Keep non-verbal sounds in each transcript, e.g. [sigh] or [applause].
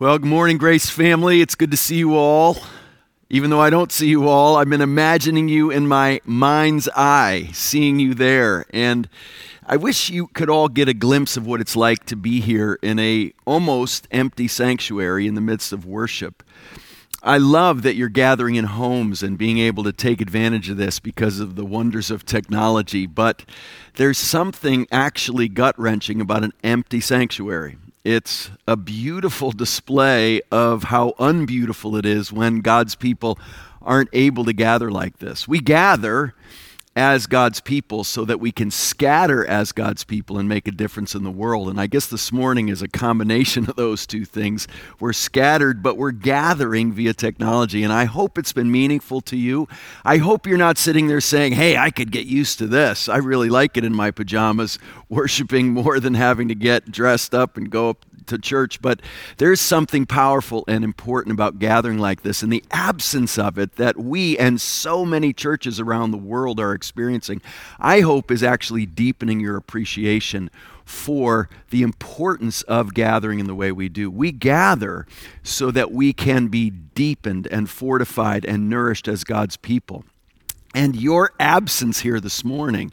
Well, good morning, Grace family. It's good to see you all. Even though I don't see you all, I've been imagining you in my mind's eye, seeing you there. And I wish you could all get a glimpse of what it's like to be here in a almost empty sanctuary in the midst of worship. I love that you're gathering in homes and being able to take advantage of this because of the wonders of technology, but there's something actually gut wrenching about an empty sanctuary. It's a beautiful display of how unbeautiful it is when God's people aren't able to gather like this. We gather as God's people so that we can scatter as God's people and make a difference in the world. And I guess this morning is a combination of those two things. We're scattered, but we're gathering via technology. And I hope it's been meaningful to you. I hope you're not sitting there saying, hey, I could get used to this. I really like it in my pajamas, [laughs] worshiping more than having to get dressed up and go up to church, but there's something powerful and important about gathering like this and the absence of it that we and so many churches around the world are experiencing, I hope is actually deepening your appreciation for the importance of gathering in the way we do. We gather so that we can be deepened and fortified and nourished as God's people. And your absence here this morning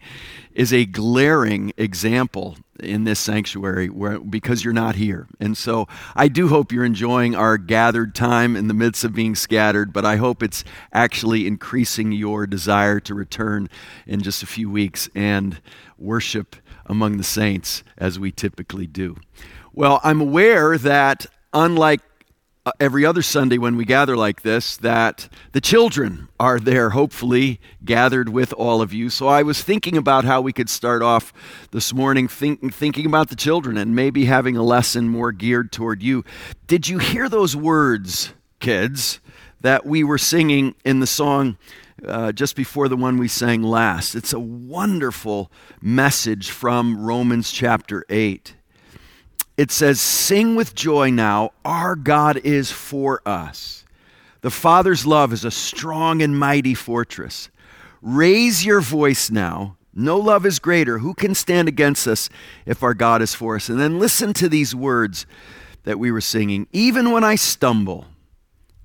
is a glaring example in this sanctuary where, because you're not here. And so I do hope you're enjoying our gathered time in the midst of being scattered, but I hope it's actually increasing your desire to return in just a few weeks and worship among the saints as we typically do. Well, I'm aware that unlike uh, every other Sunday when we gather like this that the children are there, hopefully gathered with all of you. So I was thinking about how we could start off this morning think, thinking about the children and maybe having a lesson more geared toward you. Did you hear those words, kids, that we were singing in the song? Uh, just before the one we sang last. It's a wonderful message from Romans chapter 8 it says, Sing with joy now, our God is for us. The Father's love is a strong and mighty fortress. Raise your voice now. No love is greater. Who can stand against us if our God is for us? And then listen to these words that we were singing. Even when I stumble,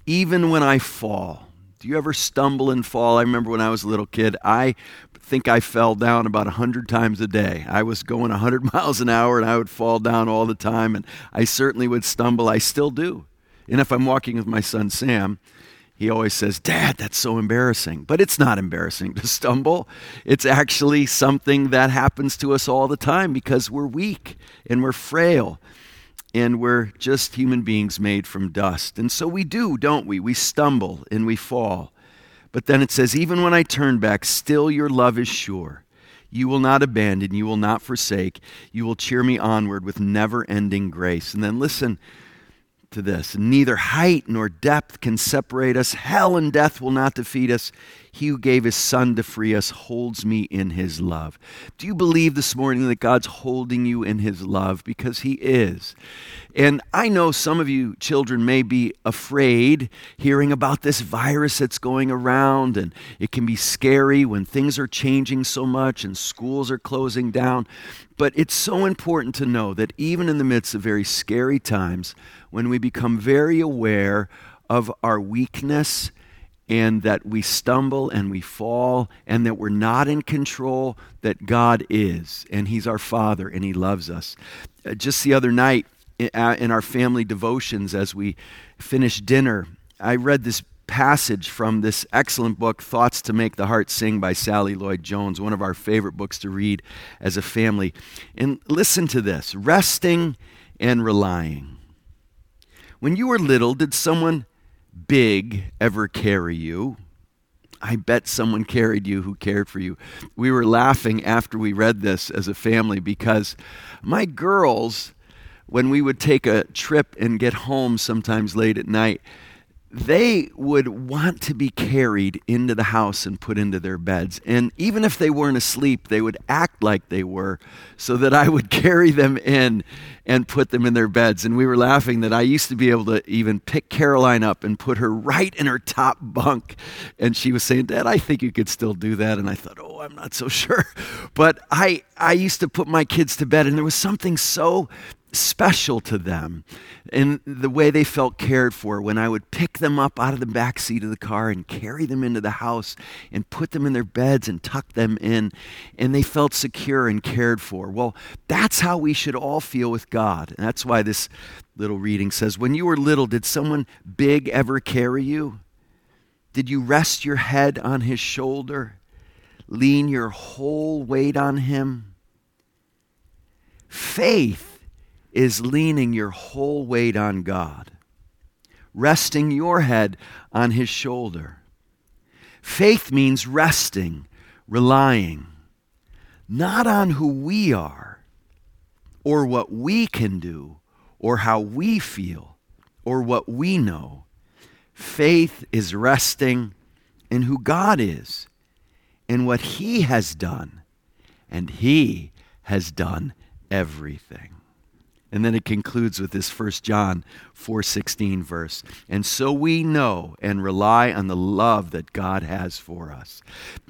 even when I fall. Do you ever stumble and fall? I remember when I was a little kid, I think I fell down about 100 times a day. I was going 100 [laughs] miles an hour and I would fall down all the time, and I certainly would stumble. I still do. And if I'm walking with my son Sam, he always says, Dad, that's so embarrassing. But it's not embarrassing to [laughs] stumble. It's actually something that happens to us all the time because we're weak and we're frail and we're just human beings made from dust. And so we do, don't we? We stumble and we fall. But then it says, Even when I turn back, still your love is sure. You will not abandon, you will not forsake, you will cheer me onward with never ending grace. And then listen to this neither height nor depth can separate us, hell and death will not defeat us. He who gave his son to free us holds me in his love. Do you believe this morning that God's holding you in his love? Because he is. And I know some of you children may be afraid hearing about this virus that's going around, and it can be scary when things are changing so much and schools are closing down. But it's so important to know that even in the midst of very scary times, when we become very aware of our weakness and that we stumble and we fall and that we're not in control, that God is, and He's our Father and He loves us. Uh, just the other night uh, in our family devotions, as we finished dinner, I read this passage from this excellent book, Thoughts to Make the Heart Sing by Sally Lloyd Jones, one of our favorite books to read as a family. And listen to this resting and relying. When you were little, did someone big ever carry you. I bet someone carried you who cared for you. We were laughing after we read this as a family because my girls, when we would take a trip and get home sometimes late at night, they would want to be carried into the house and put into their beds. And even if they weren't asleep, they would act like they were so that I would [laughs] carry them in and put them in their beds. And we were laughing that I used to be able to even pick Caroline up and put her right in her top bunk. And she was saying, Dad, I think you could still do that. And I thought, oh, I'm not so [laughs] sure. But I, I used to put my kids to bed, and there was something so special to them in the way they felt cared for when I would pick them up out of the back seat of the car and carry them into the house and put them in their beds and tuck them in and they felt secure and cared for. Well, that's how we should all feel with God. And that's why this little reading says, When you were little, did someone big ever carry you? Did you rest your head on his shoulder? Lean your whole weight on him? Faith is leaning your whole weight on God, resting your head on His shoulder. Faith means resting, relying, not on who we are, or what we can do, or how we feel, or what we know. Faith is resting in who God is, in what He has done, and He has done everything. And then it concludes with this 1 John 4:16 verse. And so we know and rely on the love that God has for us.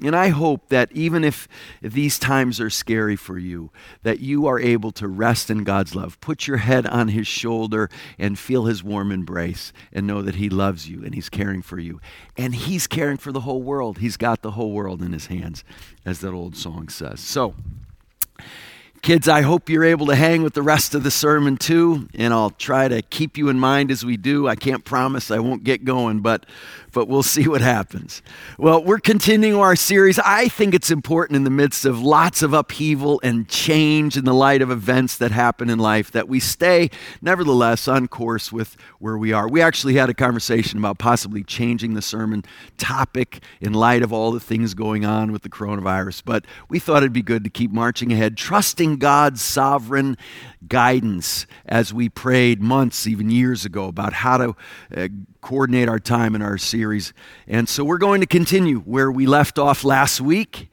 And I hope that even if these times are scary for you, that you are able to rest in God's love. Put your head on his shoulder and feel his warm embrace and know that he loves you and he's caring for you. And he's caring for the whole world. He's got the whole world in his hands as that old song says. So, Kids, I hope you're able to hang with the rest of the sermon too, and I'll try to keep you in mind as we do. I can't promise I won't get going, but but we'll see what happens. Well, we're continuing our series. I think it's important in the midst of lots of upheaval and change in the light of events that happen in life that we stay, nevertheless, on course with where we are. We actually had a conversation about possibly changing the sermon topic in light of all the things going on with the coronavirus, but we thought it'd be good to keep marching ahead, trusting God's sovereign guidance as we prayed months, even years ago, about how to uh, coordinate our time in our series. And so we're going to continue where we left off last week.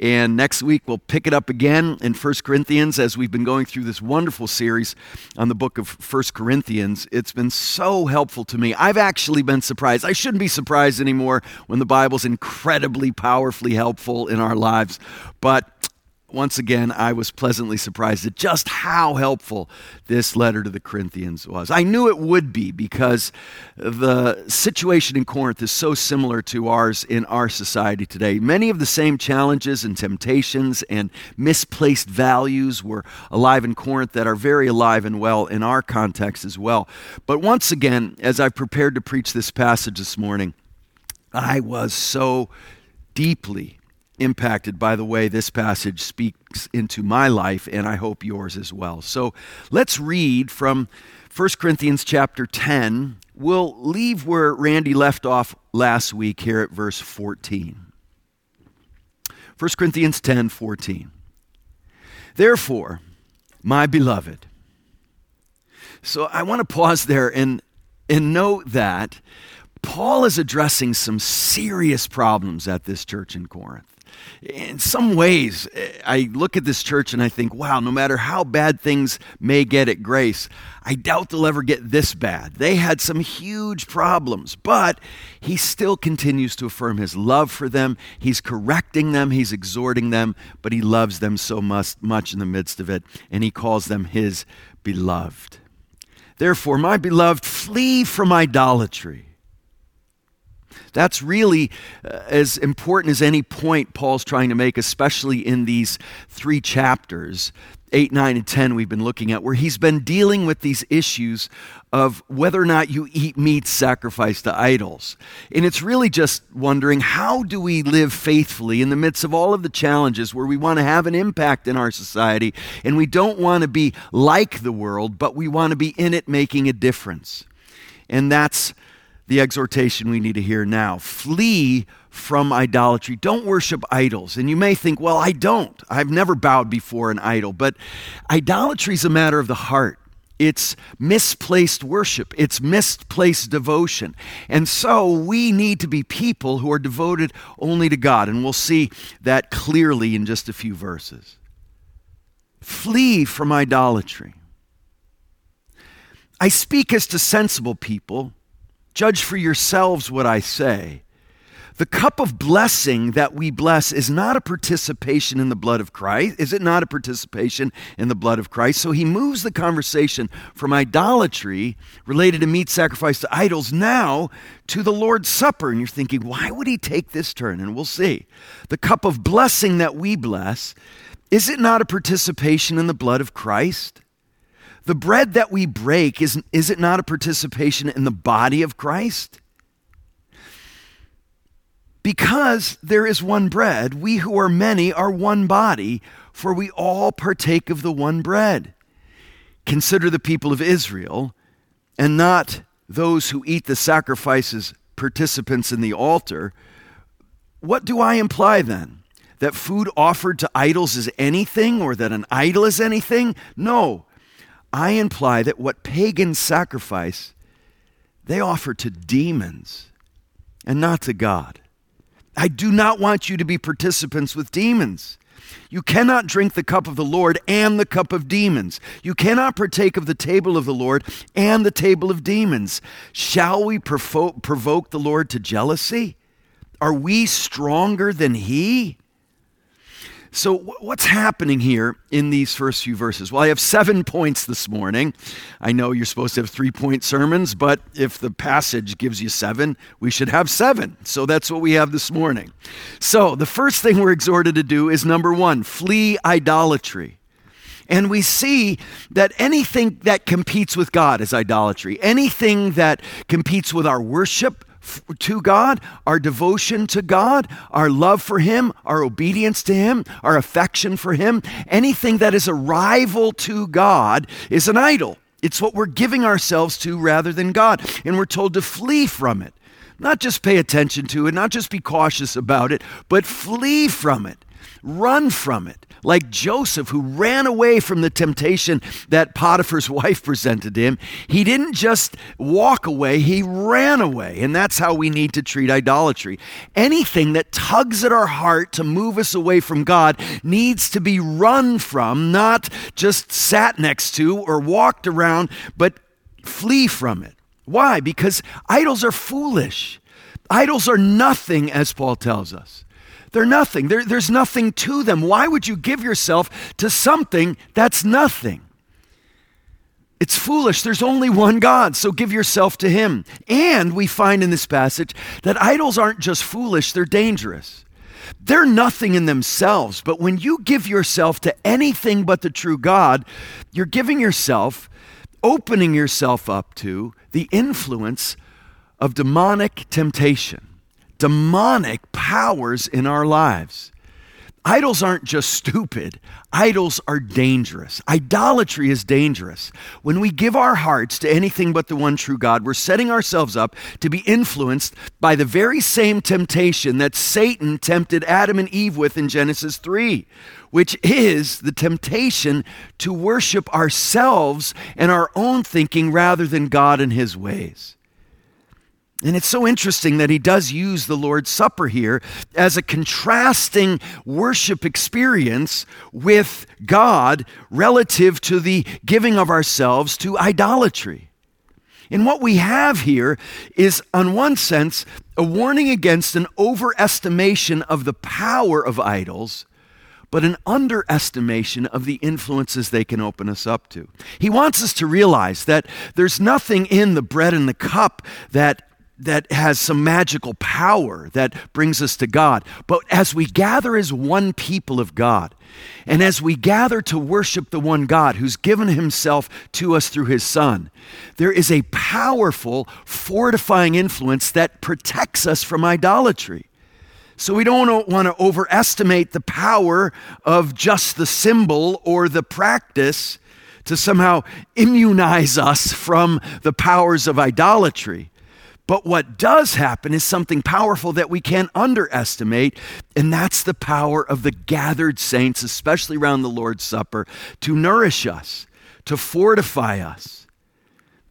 And next week we'll pick it up again in 1 Corinthians as we've been going through this wonderful series on the book of 1 Corinthians. It's been so helpful to me. I've actually been surprised. I shouldn't be surprised anymore when the Bible's incredibly powerfully helpful in our lives. But once again, I was pleasantly surprised at just how helpful this letter to the Corinthians was. I knew it would be because the situation in Corinth is so similar to ours in our society today. Many of the same challenges and temptations and misplaced values were alive in Corinth that are very alive and well in our context as well. But once again, as I prepared to preach this passage this morning, I was so deeply impacted by the way this passage speaks into my life, and I hope yours as well. So let's read from 1 Corinthians chapter 10. We'll leave where Randy left off last week here at verse 14. 1 Corinthians 10 14. Therefore, my beloved. So I want to pause there and, and note that Paul is addressing some serious problems at this church in Corinth in some ways, eh, I look at this church and I think, wow, no matter how bad things may get at Grace, I doubt they'll ever get this bad. They had some huge problems, but he still continues to affirm his love for them. He's correcting them, he's exhorting them, but he loves them so much, much in the midst of it, and he calls them his beloved. Therefore, my beloved, flee from idolatry. That's really uh, as important as any point Paul's trying to make, especially in these three chapters 8, 9, and 10 we've been looking at, where he's been dealing with these issues of whether or not you eat meat sacrificed to idols. And it's really just wondering how do we live faithfully in the midst of all of the challenges where we want to have an impact in our society and we don't want to be like the world, but we want to be in it making a difference. And that's the exhortation we need to hear now. Flee from idolatry. Don't worship idols. And you may think, well, I don't. I've never bowed before an idol. But idolatry is a matter of the heart. It's misplaced worship. It's misplaced devotion. And so we need to be people who are devoted only to God. And we'll see that clearly in just a few verses. Flee from idolatry. I speak as to sensible people Judge for yourselves what I say. The cup of blessing that we bless is not a participation in the blood of Christ. Is it not a participation in the blood of Christ? So he moves the conversation from idolatry related to meat sacrifice to idols now to the Lord's Supper. And you're thinking, why would he take this turn? And we'll see. The cup of blessing that we bless, is it not a participation in the blood of Christ? The bread that we break, is, is it not a participation in the body of Christ? Because there is one bread, we who are many are one body, for we all partake of the one bread. Consider the people of Israel, and not those who eat the sacrifices participants in the altar. What do I imply then? That food offered to idols is anything, or that an idol is anything? No. I imply that what pagans sacrifice, they offer to demons and not to God. I do not want you to be participants with demons. You cannot drink the cup of the Lord and the cup of demons. You cannot partake of the table of the Lord and the table of demons. Shall we provoke the Lord to jealousy? Are we stronger than He? So, what's happening here in these first few verses? Well, I have seven points this morning. I know you're supposed to have three point sermons, but if the passage gives you seven, we should have seven. So, that's what we have this morning. So, the first thing we're exhorted to do is number one, flee idolatry. And we see that anything that competes with God is idolatry. Anything that competes with our worship, to God, our devotion to God, our love for Him, our obedience to Him, our affection for Him, anything that is a rival to God is an idol. It's what we're giving ourselves to rather than God. And we're told to flee from it. Not just pay attention to it, not just be cautious about it, but flee from it. Run from it like Joseph, who ran away from the temptation that Potiphar's [laughs] wife presented to him. He didn't just walk away, he ran away. And that's how we need to treat idolatry. Anything that tugs at our heart to move us away from God needs to be run from, not just sat next to or walked around, but flee from it. Why? Because idols are foolish. Idols are nothing, as Paul tells us. They're nothing. There, there's nothing to them. Why would you give yourself to something that's nothing? It's foolish. There's only one God, so give yourself to Him. And we find in this passage that idols aren't just foolish, they're dangerous. They're nothing in themselves, but when you give yourself to anything but the true God, you're giving yourself, opening yourself up to the influence of demonic temptation demonic powers in our lives. Idols aren't just stupid, idols are dangerous. Idolatry is dangerous. When we give our hearts to anything but the one true God, we're setting ourselves up to be influenced by the very same temptation that Satan tempted Adam and Eve with in Genesis 3, which is the temptation to worship ourselves and our own thinking rather than God and his ways. And it's so interesting that he does use the Lord's Supper here as a contrasting worship experience with God relative to the giving of ourselves to idolatry. And what we have here is, on one sense, a warning against an overestimation of the power of idols, but an underestimation of the influences they can open us up to. He wants us to realize that there's nothing in the bread and the cup that that has some magical power that brings us to God. But as we gather as one people of God, and as we gather to worship the one God who's given himself to us through his Son, there is a powerful, fortifying influence that protects us from idolatry. So we don't want to overestimate the power of just the symbol or the practice to somehow immunize us from the powers of idolatry. But what does happen is something powerful that we can't underestimate, and that's the power of the gathered saints, especially around the Lord's Supper, to nourish us, to fortify us,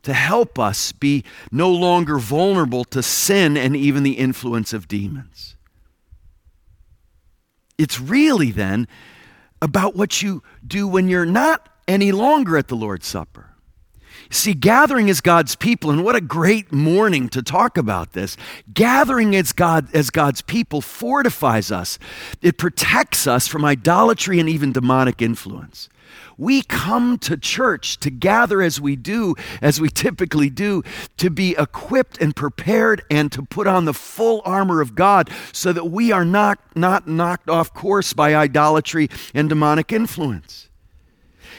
to help us be no longer vulnerable to sin and even the influence of demons. It's really then about what you do when you're not any longer at the Lord's Supper. See, gathering as God's people, and what a great morning to talk about this. Gathering as, God, as God's people fortifies us, it protects us from idolatry and even demonic influence. We come to church to gather as we do, as we typically do, to be equipped and prepared and to put on the full armor of God so that we are not, not knocked off course by idolatry and demonic influence.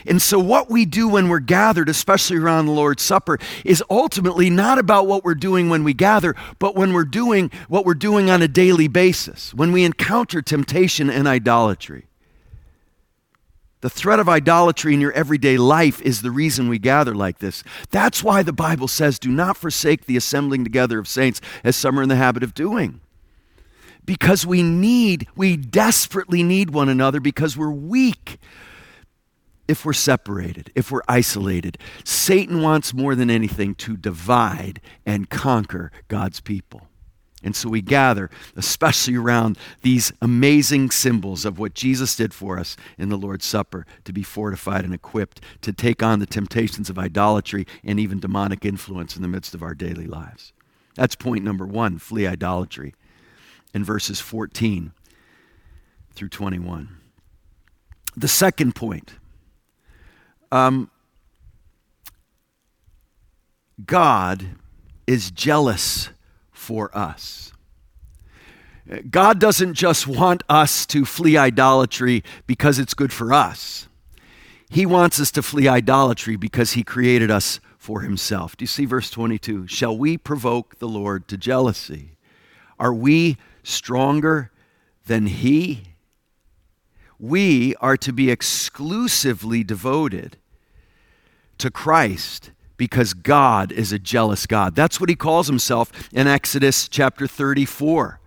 And so, what we do when we're gathered, especially around the Lord's Supper, is ultimately not about what we're doing when we gather, but when we're doing what we're doing on a daily basis, when we encounter temptation and idolatry. The threat of idolatry in your everyday life is the reason we gather like this. That's why the Bible says, Do not forsake the assembling together of saints, as some are in the habit of doing. Because we need, we desperately need one another because we're weak if we're separated, if we're isolated. Satan wants more than anything to divide and conquer God's people. And so we gather, especially around these amazing symbols of what Jesus did for us in the Lord's Supper, to be fortified and equipped to take on the temptations of idolatry and even demonic influence in the midst of our daily lives. That's point number one flee idolatry in verses 14 through 21. The second point um, God is jealous for us. God doesn't just want us to flee idolatry because it's good for us. He wants us to flee idolatry because he created us for himself. Do you see verse 22? Shall we provoke the Lord to jealousy? Are we stronger than he? We are to be exclusively devoted to Christ because God is a jealous God. That's what he calls himself in Exodus chapter 34.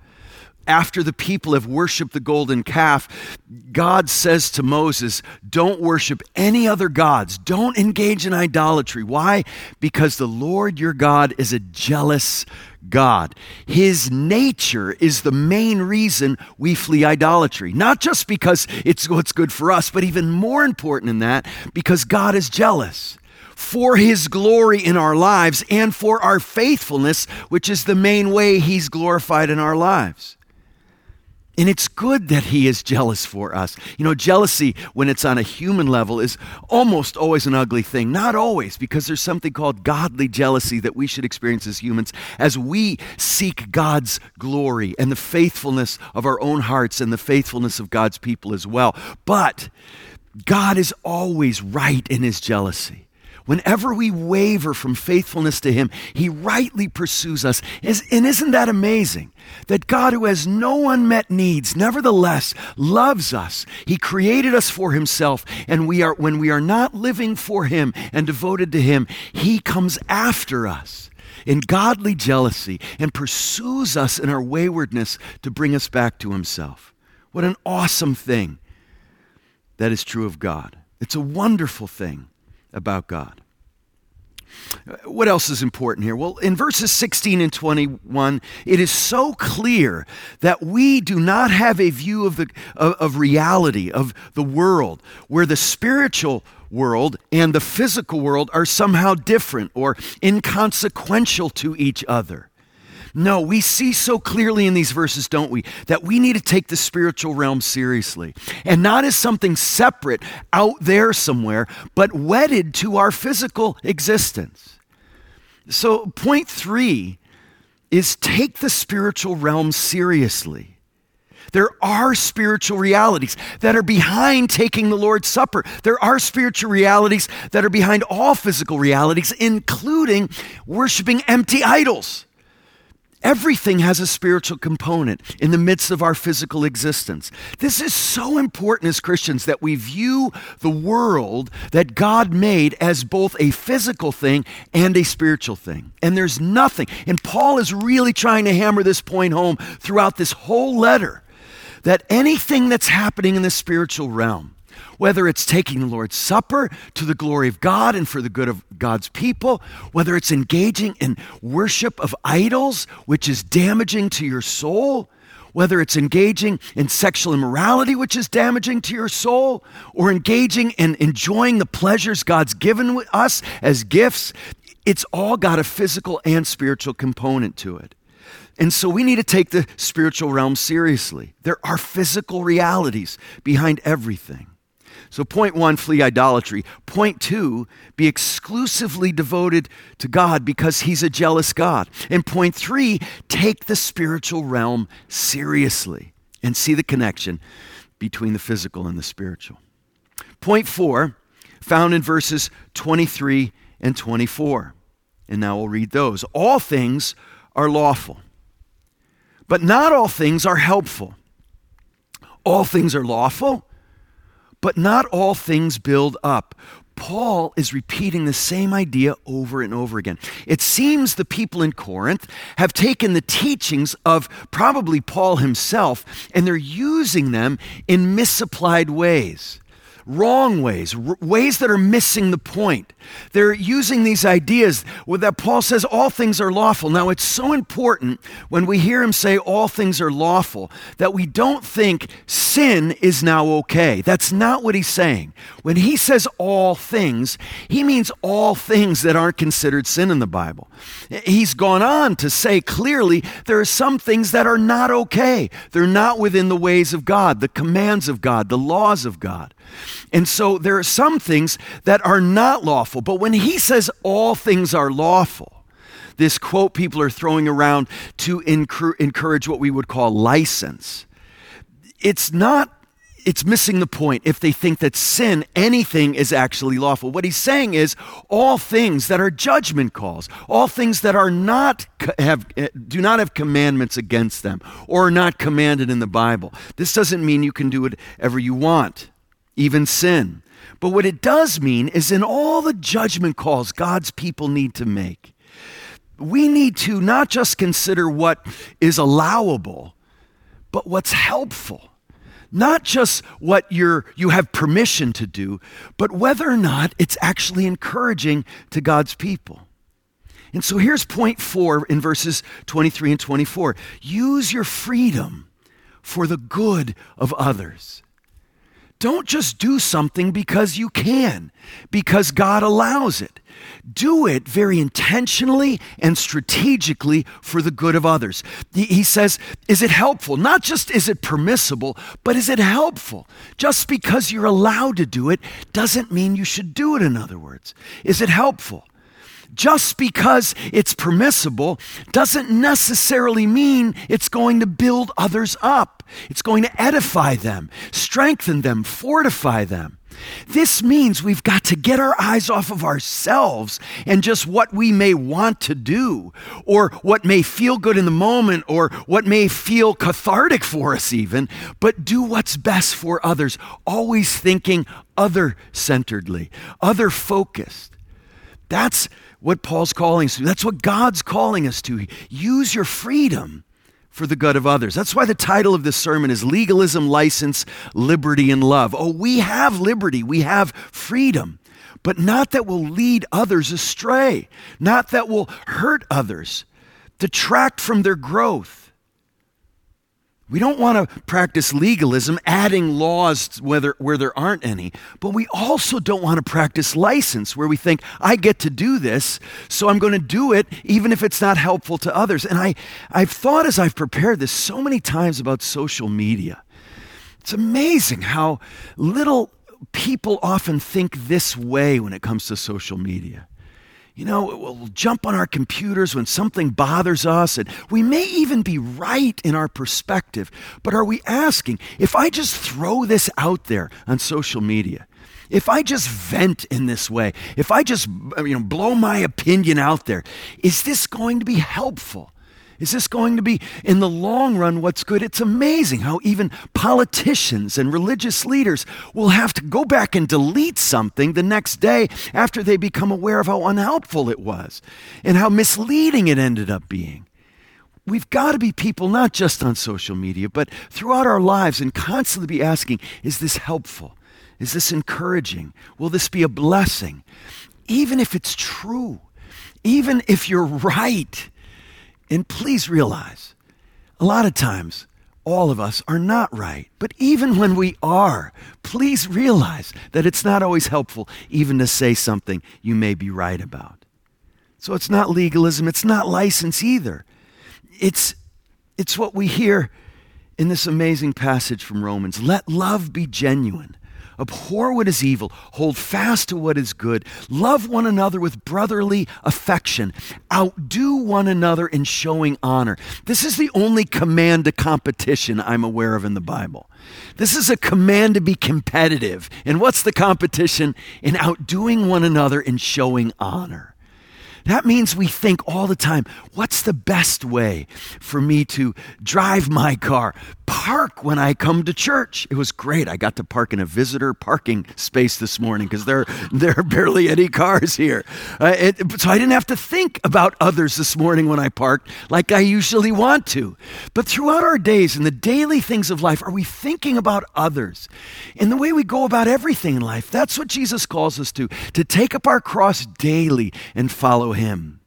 After the people have worshiped the golden calf, God says to Moses, Don't worship any other gods. Don't engage in idolatry. Why? Because the Lord your God is a jealous God. His nature is the main reason we flee idolatry. Not just because it's what's good for us, but even more important than that, because God is jealous for his glory in our lives and for our faithfulness, which is the main way he's glorified in our lives. And it's good that he is jealous for us. You know, jealousy, when it's on a human level, is almost always an ugly thing. Not always, because there's something called godly jealousy that we should experience as humans as we seek God's glory and the faithfulness of our own hearts and the faithfulness of God's people as well. But God is always right in his jealousy. Whenever we waver from faithfulness to Him, He rightly pursues us. And isn't that amazing? That God, who has no unmet needs, nevertheless loves us. He created us for Himself, and we are, when we are not living for Him and devoted to Him, He comes after us in godly jealousy and pursues us in our waywardness to bring us back to Himself. What an awesome thing that is true of God. It's a wonderful thing about God. What else is important here? Well, in verses 16 and 21, it is so clear that we do not have a view of, the, of, of reality, of the world, where the spiritual world and the physical world are somehow different or inconsequential to each other. No, we see so clearly in these verses, don't we, that we need to take the spiritual realm seriously and not as something separate out there somewhere, but wedded to our physical existence. So, point three is take the spiritual realm seriously. There are spiritual realities that are behind taking the Lord's Supper. There are spiritual realities that are behind all physical realities, including worshiping empty idols. Everything has a spiritual component in the midst of our physical existence. This is so important as Christians that we view the world that God made as both a physical thing and a spiritual thing. And there's nothing, and Paul is really trying to hammer this point home throughout this whole letter that anything that's happening in the spiritual realm, whether it's taking the Lord's Supper to the glory of God and for the good of God's people, whether it's engaging in worship of idols, which is damaging to your soul, whether it's engaging in sexual immorality, which is damaging to your soul, or engaging in enjoying the pleasures God's given us as gifts, it's all got a physical and spiritual component to it. And so we need to take the spiritual realm seriously. There are physical realities behind everything. So, point one, flee idolatry. Point two, be exclusively devoted to God because He's a jealous God. And point three, take the spiritual realm seriously and see the connection between the physical and the spiritual. Point four, found in verses 23 and 24. And now we'll read those. All things are lawful, but not all things are helpful. All things are lawful but not all things build up. Paul is repeating the same idea over and over again. It seems the people in Corinth have taken the teachings of probably Paul himself and they're using them in misapplied ways wrong ways, r- ways that are missing the point. They're using these ideas that Paul says all things are lawful. Now, it's so important when we hear him say all things are lawful that we don't think sin is now okay. That's not what he's saying. When he says all things, he means all things that aren't considered sin in the Bible. He's gone on to say clearly there are some things that are not okay. They're not within the ways of God, the commands of God, the laws of God. And so there are some things that are not lawful. But when he says all things are lawful, this quote people are throwing around to encourage what we would call license, it's not it's missing the point if they think that sin, anything is actually lawful. What he's saying is all things that are judgment calls, all things that are not have eh, do not have commandments against them or are not commanded in the Bible. This doesn't mean you can do whatever you want even sin. But what it does mean is in all the judgment calls God's people need to make, we need to not just consider what is allowable, but what's helpful. Not just what you're, you have permission to do, but whether or not it's actually encouraging to God's people. And so here's point four in verses 23 and 24 use your freedom for the good of others. Don't just do something because you can, because God allows it. Do it very intentionally and strategically for the good of others. He says, Is it helpful? Not just is it permissible, but is it helpful? Just because you're allowed to do it doesn't mean you should do it, in other words. Is it helpful? Just because it's permissible doesn't necessarily mean it's going to build others up. It's going to edify them, strengthen them, fortify them. This means we've got to get our eyes off of ourselves and just what we may want to do, or what may feel good in the moment, or what may feel cathartic for us, even, but do what's best for others, always thinking other centeredly, other focused. That's what Paul's calling us to. That's what God's calling us to. Use your freedom for the good of others. That's why the title of this sermon is Legalism, License, Liberty, and Love. Oh, we have liberty, we have freedom, but not that will lead others astray, not that will hurt others, detract from their growth. We don't want to practice legalism, adding laws whether, where there aren't any, but we also don't want to practice license, where we think, I get to do this, so I'm going to do it even if it's not helpful to others. And I, I've thought as I've prepared this so many times about social media. It's amazing how little people often think this way when it comes to social media. You know, we'll jump on our computers when something bothers us, and we may even be right in our perspective. But are we asking if I just throw this out there on social media, if I just vent in this way, if I just you know blow my opinion out there, is this going to be helpful? Is this going to be, in the long run, what's good? It's amazing how even politicians and religious leaders will have to go back and delete something the next day after they become aware of how unhelpful it was and how misleading it ended up being. We've got to be people not just on social media, but throughout our lives and constantly be asking, is this helpful? Is this encouraging? Will this be a blessing? Even if it's true, even if you're right, and please realize, a lot of times, all of us are not right. But even when we are, please realize that it's not always helpful even to say something you may be right about. So it's not legalism, it's not license either. It's, it's what we hear in this amazing passage from Romans. Let love be genuine. Abhor what is evil, hold fast to what is good, love one another with brotherly affection, outdo one another in showing honor. This is the only command to competition I'm aware of in the Bible. This is a command to be competitive. And what's the competition? In outdoing one another in showing honor. That means we think all the time, what's the best way for me to drive my car? Park when I come to church. It was great. I got to park in a visitor parking space this morning because there, [laughs] there are barely any cars here. Uh, it, so I didn't have to think about others this morning when I parked like I usually want to. But throughout our days and the daily things of life, are we thinking about others? In the way we go about everything in life, that's what Jesus calls us to, to take up our cross daily and follow him.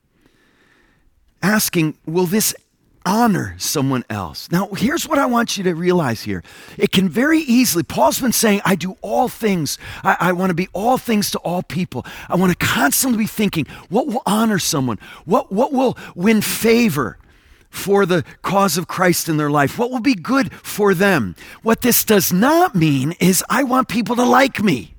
Asking, will this honor someone else? Now, here's what I want you to realize here. It can very easily, Paul's been saying, I do all things. I, I want to be all things to all people. I want to constantly be thinking, what will honor someone? What, what will win favor? for the cause of Christ in their life? What will be good for them? What this does not mean is I want people to like me.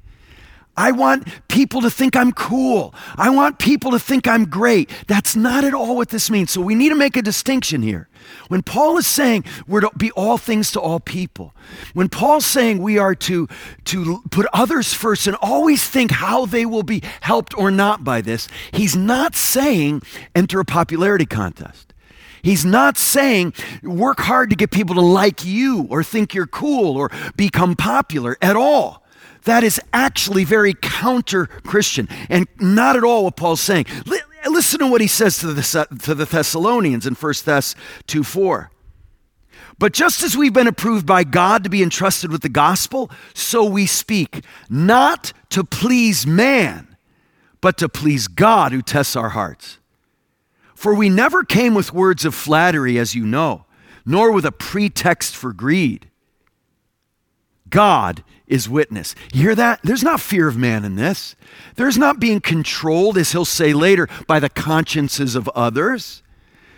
I want people to think I'm cool. I want people to think I'm great. That's not at all what this means. So we need to make a distinction here. When Paul is saying we're to be all things to all people, when Paul's saying we are to, to put others first and always think how they will be helped or not by this, he's not saying enter a popularity contest. He's not saying work hard to get people to like you or think you're cool or become popular at all. That is actually very counter Christian and not at all what Paul's saying. Listen to what he says to the, to the Thessalonians in 1 Thess 2 4. But just as we've been approved by God to be entrusted with the gospel, so we speak, not to please man, but to please God who tests our hearts. For we never came with words of flattery, as you know, nor with a pretext for greed. God is witness. You hear that? There's not fear of man in this. There's not being controlled, as he'll say later, by the consciences of others.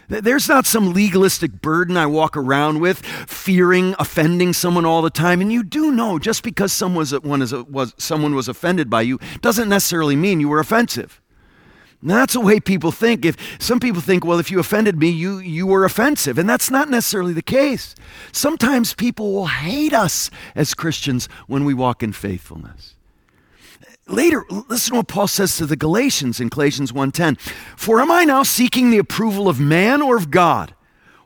There's not some legalistic burden I walk around with, fearing offending someone all the time. And you do know just because someone was, someone was offended by you doesn't necessarily mean you were offensive. That's the way people think. If some people think, well, if you offended me, you, you were offensive. And that's not necessarily the case. Sometimes people will hate us as Christians when we walk in faithfulness. Later, listen to what Paul says to the Galatians in Galatians 1:10. For am I now seeking the approval of man or of God?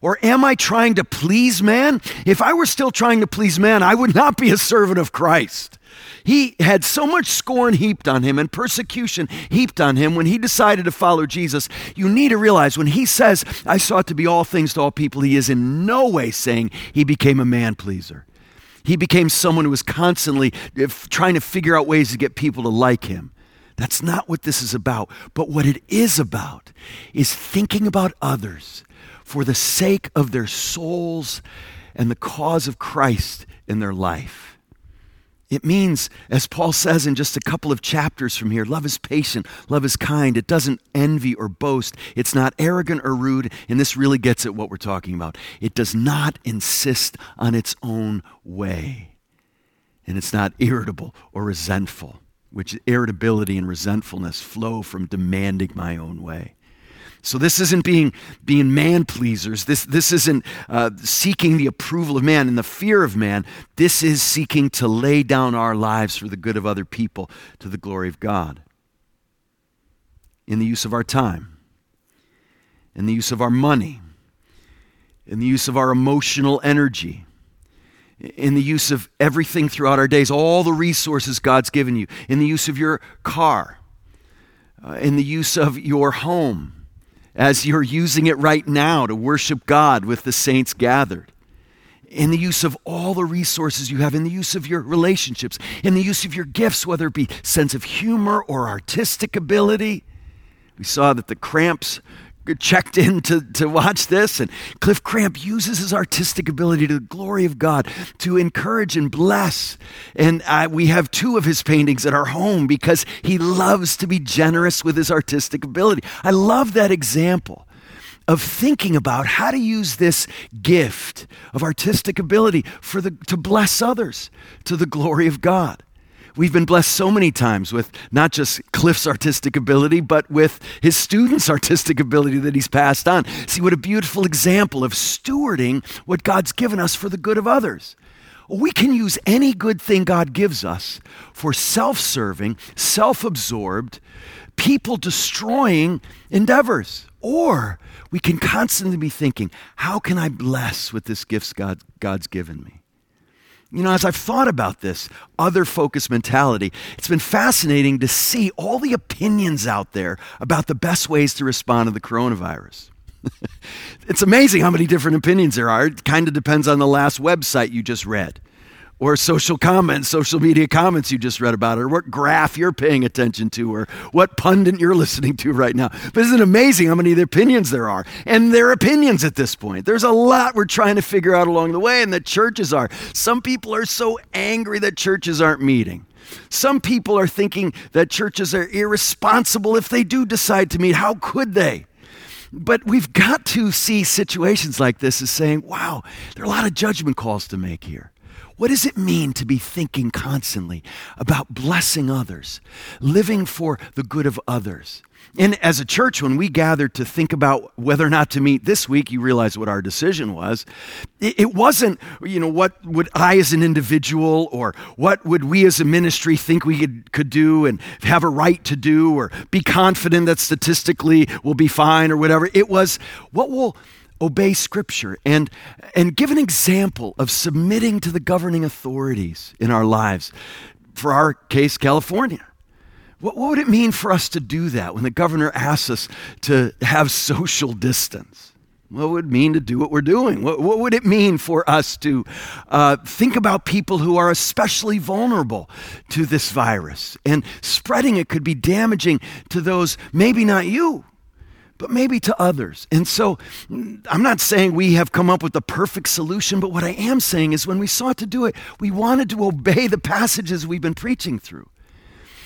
Or am I trying to please man? If I were still trying to please man, I would not be a servant of Christ. He had so much scorn heaped on him and persecution heaped on him when he decided to follow Jesus. You need to realize when he says, I sought to be all things to all people, he is in no way saying he became a man pleaser. He became someone who was constantly uh, trying to figure out ways to get people to like him. That's not what this is about. But what it is about is thinking about others for the sake of their souls and the cause of Christ in their life. It means, as Paul says in just a couple of chapters from here, love is patient, love is kind, it doesn't envy or boast, it's not arrogant or rude, and this really gets at what we're talking about. It does not insist on its own way, and it's not irritable or resentful, which irritability and resentfulness flow from demanding my own way. So this isn't being, being man pleasers. This, this isn't uh, seeking the approval of man and the fear of man. This is seeking to lay down our lives for the good of other people to the glory of God. In the use of our time, in the use of our money, in the use of our emotional energy, in the use of everything throughout our days, all the resources God's given you, in the use of your car, uh, in the use of your home as you're using it right now to worship God with the saints gathered. In the use of all the resources you have, in the use of your relationships, in the use of your gifts, whether it be sense of humor or artistic ability. We saw that the cramps checked in to, to watch this. And Cliff Cramp uses his artistic ability to the glory of God to encourage and bless. And uh, we have two of his paintings at our home because he loves to be generous with his artistic ability. I love that example of thinking about how to use this gift of artistic ability for the, to bless others to the glory of God. We've been blessed so many times with not just Cliff's artistic ability, but with his students' [laughs] artistic ability that he's passed on. See, what a beautiful example of stewarding what God's given us for the good of others. We can use any good thing God gives us for self serving, self absorbed, people destroying endeavors. Or we can constantly be thinking, how can I bless with this gifts God, God's given me? You know, as I've thought about this other focus mentality, it's been fascinating to see all the opinions out there about the best ways to respond to the coronavirus. [laughs] it's amazing how many different opinions there are. It kind of depends on the last website you just read or social comments, social media comments you just read about, or what graph you're paying attention to, or what pundit you're [laughs] listening to right now. But isn't it amazing how many opinions there are? And they're opinions at this point. There's a lot we're trying to figure out along the way, and the churches are. Some people are so angry that churches aren't meeting. Some people are thinking that churches are irresponsible if they do decide to meet. How could they? But we've got to see situations like this as saying, wow, there are a lot of judgment calls to make here. What does it mean to be thinking constantly about blessing others, living for the good of others? And as a church, when we gathered to think about whether or not to meet this week, you realize what our decision was. It wasn't, you know, what would I as an individual or what would we as a ministry think we could, do and have a right to do or be confident that statistically we'll be fine or whatever. It was what will obey Scripture and, and give an example of submitting to the governing authorities in our lives. For our case, California. What, what would it mean for us to do that when the governor asks us to have social distance? What would it mean to do what we're doing? What, what would it mean for us to uh, think about people who are especially vulnerable to this virus? And spreading it could be damaging to those, maybe not you, but maybe to others. And so I'm not saying we have come up with the perfect solution, but what I am saying is when we sought to do it, we wanted to [laughs] obey the passages we've been preaching through.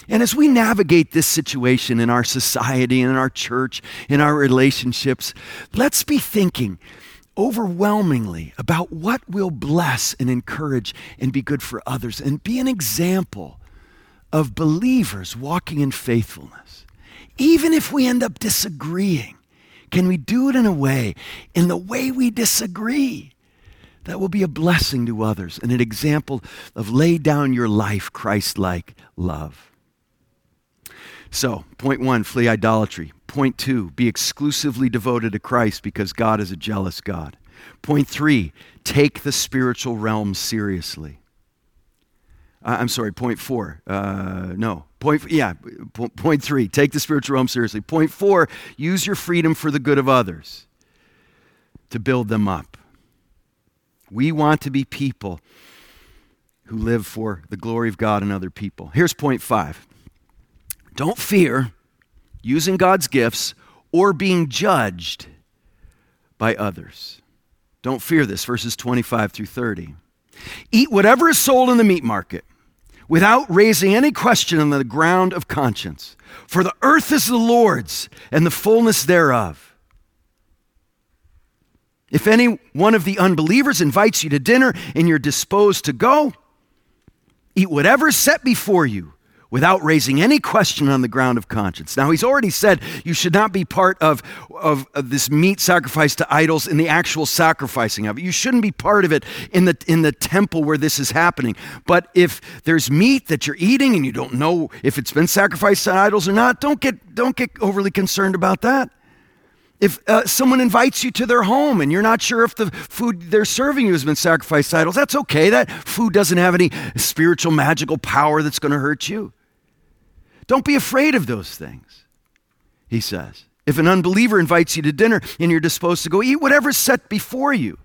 And as we navigate this situation in our society in our church, in our relationships, let's be thinking overwhelmingly about what will bless and encourage and be good for others and be an example of believers walking in faithfulness. Even if we end up disagreeing, can we do it in a way, in the way we disagree, that will be a blessing to others and an example of lay down your life Christ like love? So, point one, flee idolatry. Point two, be exclusively devoted to Christ because God is a jealous God. Point three, take the spiritual realm seriously. Uh, I'm sorry, point four. Uh, no, point, yeah, point three. Take the spiritual realm seriously. Point four, use your freedom for the good of others to build them up. We want to be people who live for the glory of God and other people. Here's point five don't fear using God's gifts or being judged by others. Don't fear this, verses 25 through 30. Eat whatever is sold in the meat market without raising any question on the ground of conscience. For the earth is the Lord's and the fullness thereof. If any one of the unbelievers invites you to dinner and you're disposed to go, eat whatever is set before you without raising any question on the ground of conscience. Now, he's already said you should not be part of, of, of, this meat sacrifice to idols in the actual sacrificing of it. You shouldn't be part of it in the, in the temple where this is happening. But if there's meat that you're eating and you don't know if it's been sacrificed to idols or not, don't get, don't get overly concerned about that. If uh, someone invites you to their home and you're not sure if the food they're serving you has been sacrificed to idols, that's okay. That food doesn't have any spiritual, magical power that's going to hurt you. Don't be afraid of those things, he says. If an unbeliever invites you to dinner and you're disposed to go eat whatever's set before you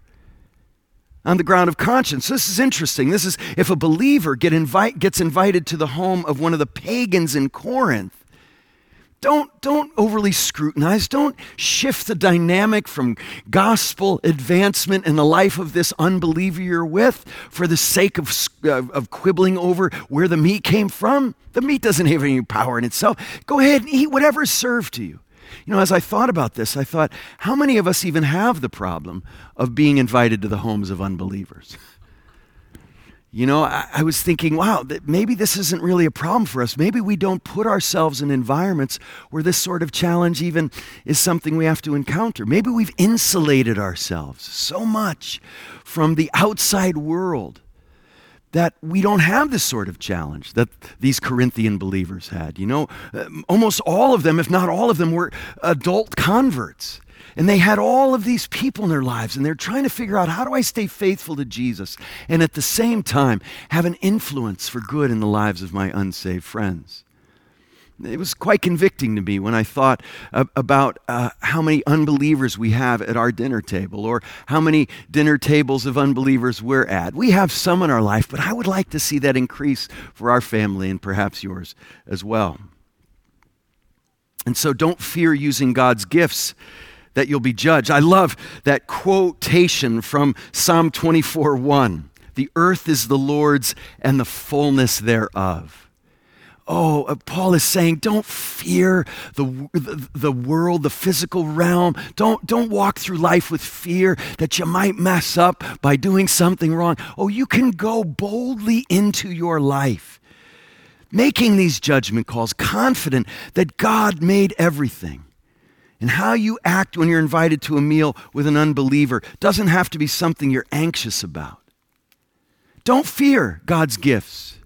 on the ground of conscience. This is interesting. This is if a believer get invite, gets invited to the home of one of the pagans in Corinth Don't, don't overly scrutinize. Don't shift the dynamic from gospel advancement in the life of this unbeliever you're with for the sake of, of, of quibbling over where the meat came from. The meat doesn't have any power in itself. Go ahead and eat whatever is served to you. You know, as I thought about this, I thought, how many of us even have the problem of being invited to the homes of unbelievers? [laughs] You know, I, I, was thinking, wow, maybe this isn't really a problem for us. Maybe we don't put ourselves in environments where this sort of challenge even is something we have to encounter. Maybe we've insulated ourselves so much from the outside world that we don't have this sort of challenge that these Corinthian believers had. You know, uh, almost all of them, if not all of them, were adult converts. And they had all of these people in their lives, and they're trying to figure out how do I stay faithful to Jesus and at the same time have an influence for good in the lives of my unsaved friends. It was quite convicting to me when I thought about uh, how many unbelievers we have at our dinner table or how many dinner tables of unbelievers we're at. We have some in our life, but I would like to see that increase for our family and perhaps yours as well. And so don't fear using God's gifts that you'll be judged. I love that quotation from Psalm 24 1. The earth is the Lord's and the fullness thereof. Oh, uh, Paul is saying, don't fear the, the, the, world, the physical realm. Don't, don't walk through life with fear that you might mess up by doing something wrong. Oh, you can go boldly into your life, making these judgment calls, confident that God made everything. And how you act when you're invited to a meal with an unbeliever doesn't have to be something you're anxious about. Don't fear God's gifts.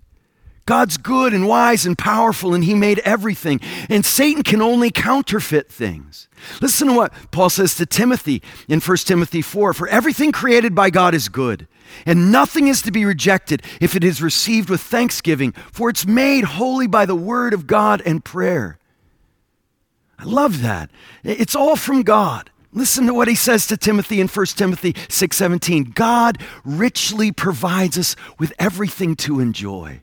God's good and wise and powerful, and He made everything. And Satan can only counterfeit things. Listen to what Paul says to Timothy in 1 Timothy 4 For everything created by God is good, and nothing is to be rejected if it is received with thanksgiving, for it's made holy by the word of God and prayer. I love that. It's all from God. Listen to what he says to Timothy in 1 Timothy 6:17. God richly provides us with everything to enjoy.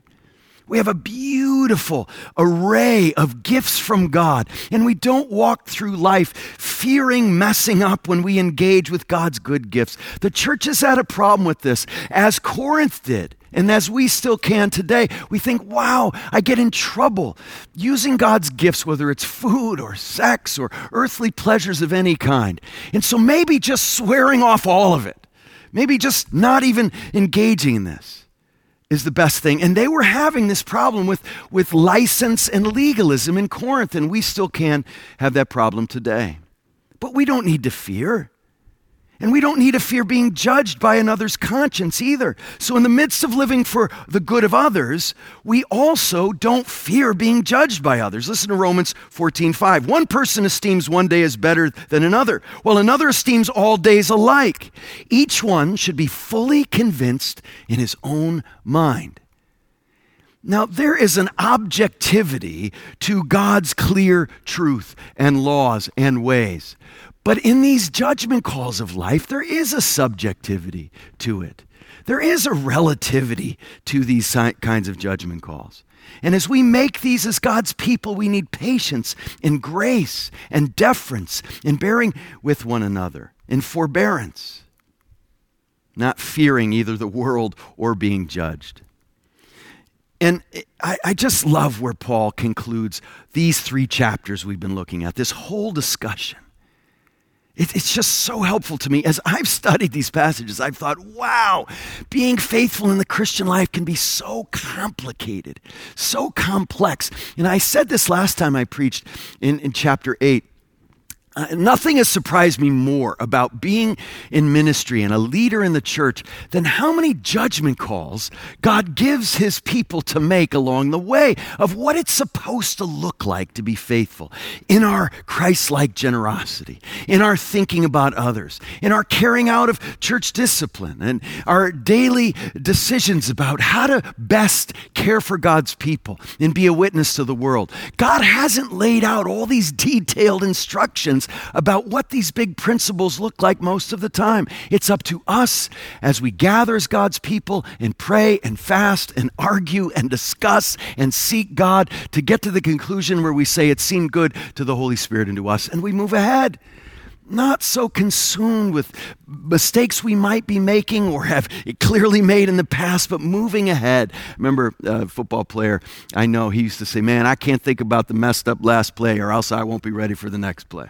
We have a beautiful array of gifts from God, and we don't walk through life fearing messing up when we engage with God's good gifts. The church has had a problem with this, as Corinth did. And as we still can today, we think, wow, I get in trouble using God's gifts, whether it's food or sex or earthly pleasures of any kind. And so maybe just swearing off all of it, maybe just not even engaging in this is the best thing. And they were having this problem with, with license and legalism in Corinth, and we still can have that problem today. But we don't need to fear. And we don't need to fear being judged by another's conscience either. So, in the midst of living for the good of others, we also don't fear being judged by others. Listen to Romans 14 5. One person esteems one day as better than another, while another esteems all days alike. Each one should be fully convinced in his own mind. Now, there is an objectivity to God's clear truth and laws and ways. But in these judgment calls of life, there is a subjectivity to it. There is a relativity to these kinds of judgment calls. And as we make these as God's people, we need patience and grace and deference in bearing with one another, in forbearance, not fearing either the world or being judged. And I, I, just love where Paul concludes these three chapters we've been looking at, this whole discussion. It, it's just so helpful to me. As I've studied these passages, I've thought, wow, being faithful in the Christian life can be so complicated, so complex. And I said this last time I preached in, in chapter 8 uh, nothing has surprised me more about being in ministry and a leader in the church than how many judgment calls God gives his people to make along the way of what it's supposed to look like to be faithful in our Christ like generosity, in our thinking about others, in our carrying out of church discipline, and our daily decisions about how to best care for God's people and be a witness to the world. God hasn't laid out all these detailed instructions about what these big principles look like most of the time. It's up to us as we gather as God's people and pray and fast and argue and discuss and seek God to get to the conclusion where we say it seemed good to the Holy Spirit and to us, and we move ahead not so consumed with mistakes we might be making or have clearly made in the past, but moving ahead. Remember, a football player I know, he used to say, Man, I can't think about the messed up last play or else I won't be ready for the next play.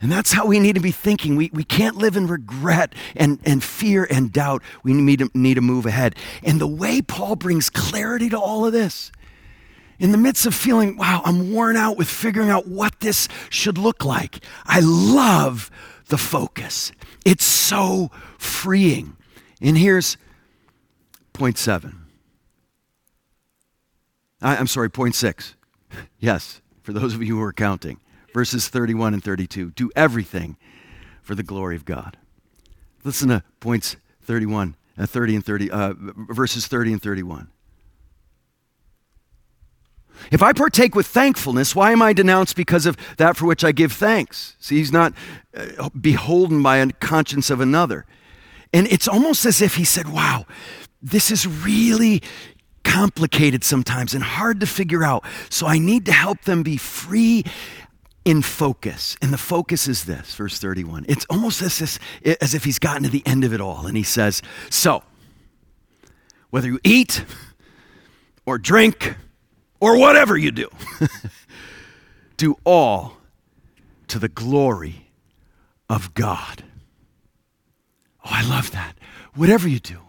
And that's how we need to be thinking. We, we can't live in regret and, and fear and doubt. We need to, need to move ahead. And the way Paul brings clarity to all of this in the midst of feeling, wow, I'm worn out with figuring out what this should look like, I love the focus. It's so freeing. And here's point seven. I, am sorry, point six. [laughs] yes, for those of you who are counting. Verses 31 and 32. Do everything for the glory of God. Listen to points 31, uh, 30 and 30, uh, verses 30 and 31. If I partake with thankfulness, why am I denounced because of that for which I give thanks? See, he's not uh, beholden by a conscience of another. And it's almost as if he said, Wow, this is really complicated sometimes and hard to figure out. So I need to help them be free in focus. And the focus is this, verse 31. It's almost as, as if he's gotten to the end of it all. And he says, So, whether you eat or drink, or whatever you do, [laughs] do all to the glory of God. Oh, I love that. Whatever you do,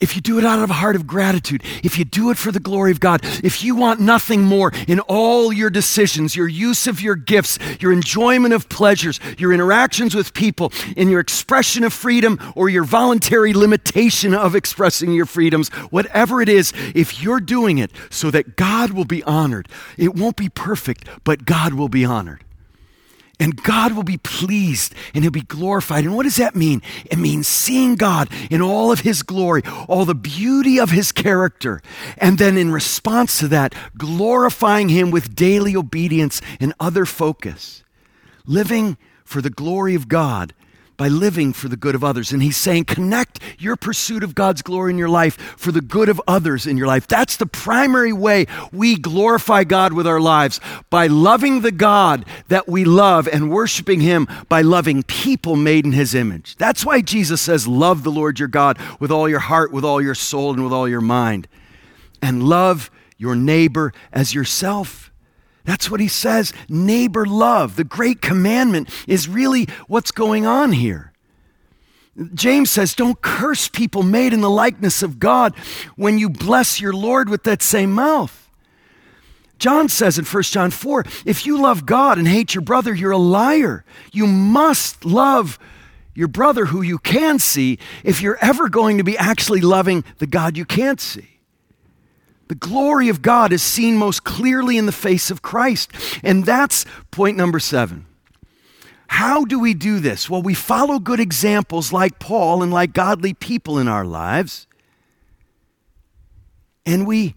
if you do it out of a heart of gratitude, if you do it for the glory of God, if you want nothing more in all your decisions, your use of your gifts, your enjoyment of pleasures, your interactions with people, in your expression of freedom or your voluntary limitation of expressing your freedoms, whatever it is, if you're doing it so that God will be honored, it won't be perfect, but God will be honored. And God will be pleased and he'll be glorified. And what does that mean? It means seeing God in all of his glory, all the beauty of his character. And then in response to that, glorifying him with daily obedience and other focus. Living for the glory of God by living for the good of others. And he's saying, connect your pursuit of God's glory in your life for the good of others in your life. That's the primary way we glorify God with our lives by loving the God that we love and worshiping him by loving people made in his image. That's why Jesus says, Love the Lord your God with all your heart, with all your soul, and with all your mind. And love your neighbor as yourself. That's what he says. Neighbor love. The great commandment is really what's going on here. James says, Don't curse people made in the likeness of God when you bless your Lord with that same mouth. John says in 1 John 4 if you love God and hate your brother, you're a liar. You must love your brother who you can see if you're ever going to be actually loving the God you can't see. The glory of God is seen most clearly in the face of Christ. And that's point number seven. How do we do this? Well, we follow good examples like Paul and like godly people in our lives. And we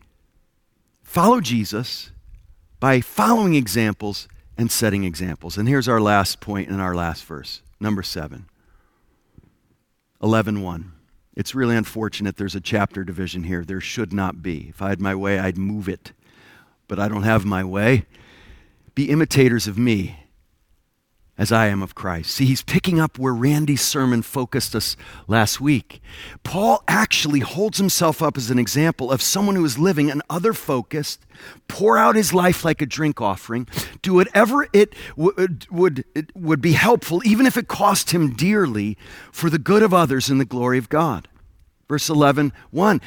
follow Jesus by following examples and setting examples. And here's our last point in our last verse, number 7. 11 1. It's really unfortunate there's a chapter division here. There should not be. If I had my way, I'd move it. But I don't have my way. Be imitators of me as I am of Christ. See, he's picking up where Randy's sermon focused us last week. Paul actually holds himself up as an example of someone who is living an other focused, pour out his life like a drink offering, do whatever it would, uh, would, it would be helpful, even if it cost him dearly, for the good of others and the glory of God. Verse 11, 1.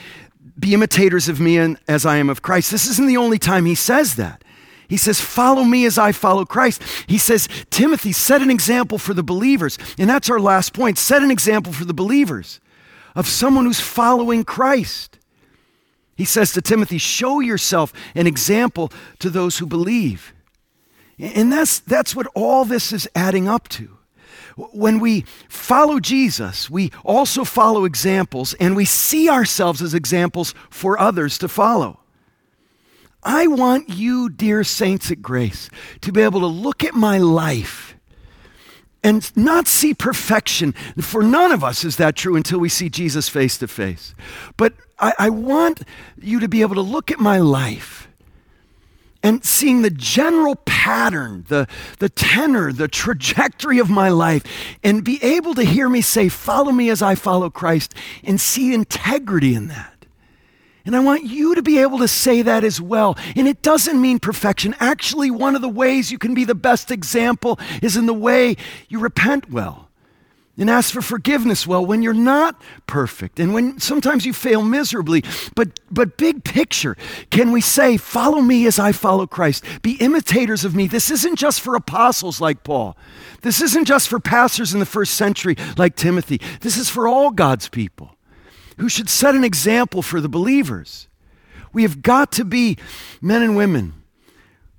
Be imitators of me and as I am of Christ. This isn't the only time he says that. He says, Follow me as I follow Christ. He says, Timothy, set an example for the believers. And that's our last point. Set an example for the believers of someone who's following Christ. He says to Timothy, Show yourself an example to those who believe. And that's, that's what all this is adding up to. When we follow Jesus, we also follow examples and we see ourselves as examples for others to follow. I want you, dear saints at Grace, to be able to look at my life and not see perfection. For none of us is that true until we see Jesus face to face. But I, I, want you to be able to look at my life and seeing the general pattern, the, the tenor, the trajectory of my life, and be able to hear me say, Follow me as I follow Christ, and see integrity in that. And I want you to be able to say that as well. And it doesn't mean perfection. Actually, one of the ways you can be the best example is in the way you repent well and ask for forgiveness well when you're not perfect and when sometimes you fail miserably. But, but big picture, can we say, Follow me as I follow Christ? Be imitators of me. This isn't just for apostles like Paul. This isn't just for pastors in the first century like Timothy. This is for all God's people who should set an example for the believers. We have got to be men and women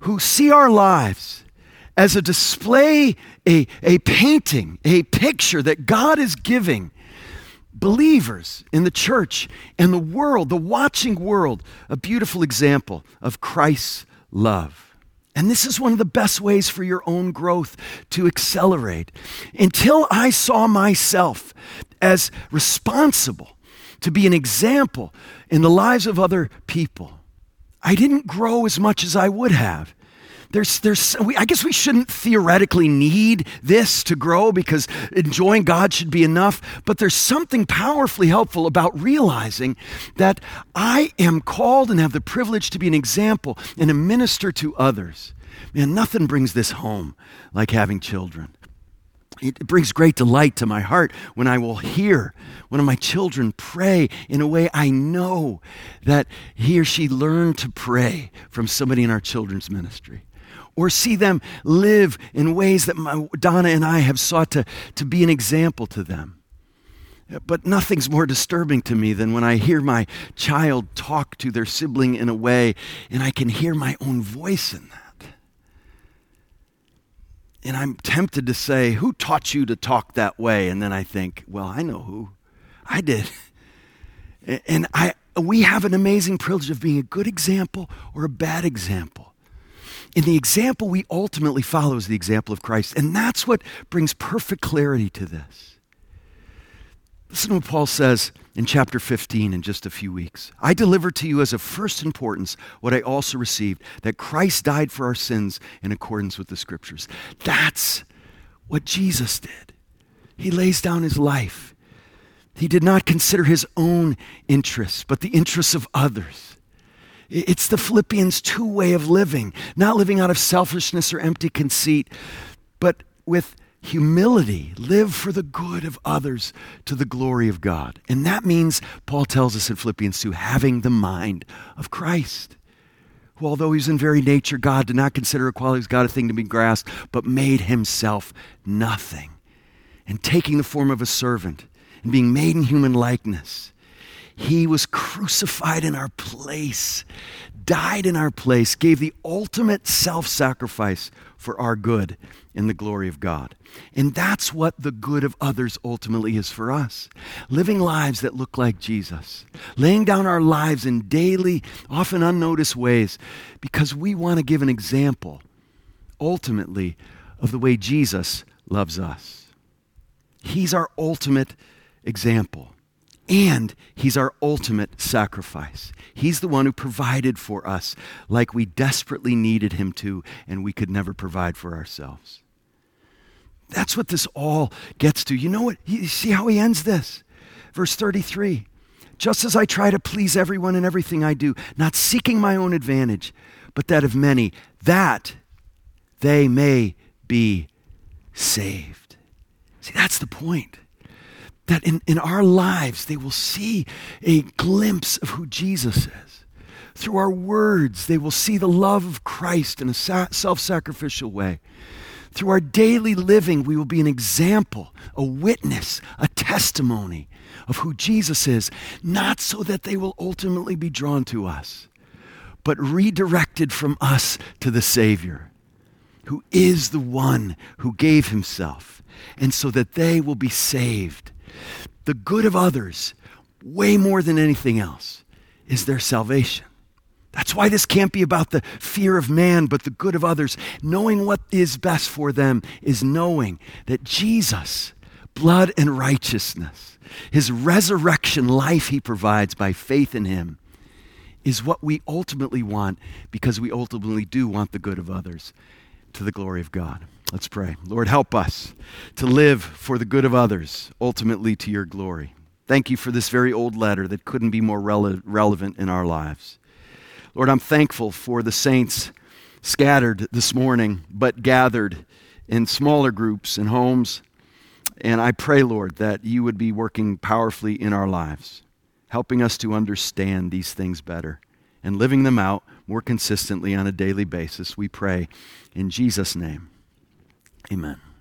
who see our lives as a display, a, a painting, a picture that God is giving believers in the church and the world, the watching world, a beautiful example of Christ's love. And this is one of the best ways for your own growth to accelerate. Until I saw myself as responsible to be an example in the lives of other people. I didn't grow as much as I would have. There's, there's, I guess we shouldn't theoretically need this to grow because enjoying God should be enough, but there's something powerfully helpful about realizing that I am called and have the privilege to be an example and a minister to others. Man, nothing brings this home like having children. It brings great delight to my heart when I will hear one of my children pray in a way I know that he or she learned to pray from somebody in our children's ministry. Or see them live in ways that my, Donna and I have sought to, to be an example to them. But nothing's more disturbing to me than when I hear my child talk to their sibling in a way and I can hear my own voice in that. And I'm tempted to say, Who taught you to talk that way? And then I think, Well, I know who. I did. And I, we have an amazing privilege of being a good example or a bad example. And the example we ultimately follow is the example of Christ. And that's what brings perfect clarity to this. Listen to what Paul says in chapter 15 in just a few weeks. I deliver to you as of first importance what I also received that Christ died for our sins in accordance with the scriptures. That's what Jesus did. He lays down his life. He did not consider his own interests, but the interests of others. It's the Philippians 2 way of living, not living out of selfishness or empty conceit, but with humility, live for the good of others to the glory of God. And that means, Paul tells us in Philippians 2, having the mind of Christ, who, although he's in very nature God, did not consider equality with God a thing to be grasped, but made himself nothing. And taking the form of a servant and being made in human likeness, he was crucified in our place, died in our place, gave the ultimate self sacrifice for our good in the glory of God. And that's what the good of others ultimately is for us. Living lives that look like Jesus, laying down our lives in daily, often unnoticed ways because we want to give an example, ultimately, of the way Jesus loves us. He's our ultimate example. And he's our ultimate sacrifice. He's the one who provided for us like we desperately needed him to, and we could never provide for ourselves. That's what this all gets to. You know what? You see how he ends this? Verse 33 Just as I try to please everyone in everything I do, not seeking my own advantage, but that of many, that they may be saved. See, that's the point that in, in our lives they will see a glimpse of who Jesus is. Through our words, they will see the love of Christ in a self sacrificial way. Through our daily living, we will be an example, a witness, a testimony of who Jesus is, not so that they will ultimately be drawn to us, but redirected from us to the Savior, who is the one who gave himself, and so that they will be saved the good of others, way more than anything else, is their salvation. That's why this can't be about the fear of man, but the good of others. Knowing what is best for them is knowing that Jesus, blood and righteousness, his resurrection life he provides by faith in him, is what we ultimately want because we ultimately do want the good of others to the glory of God. Let's pray. Lord, help us to live for the good of others, ultimately to your glory. Thank you for this very old letter that couldn't be more rele- relevant in our lives. Lord, I'm thankful for the saints scattered this morning, but gathered in smaller groups and homes. And I pray, Lord, that you would be working powerfully in our lives, helping us to understand these things better and living them out more consistently on a daily basis. We pray in Jesus' name. Amen.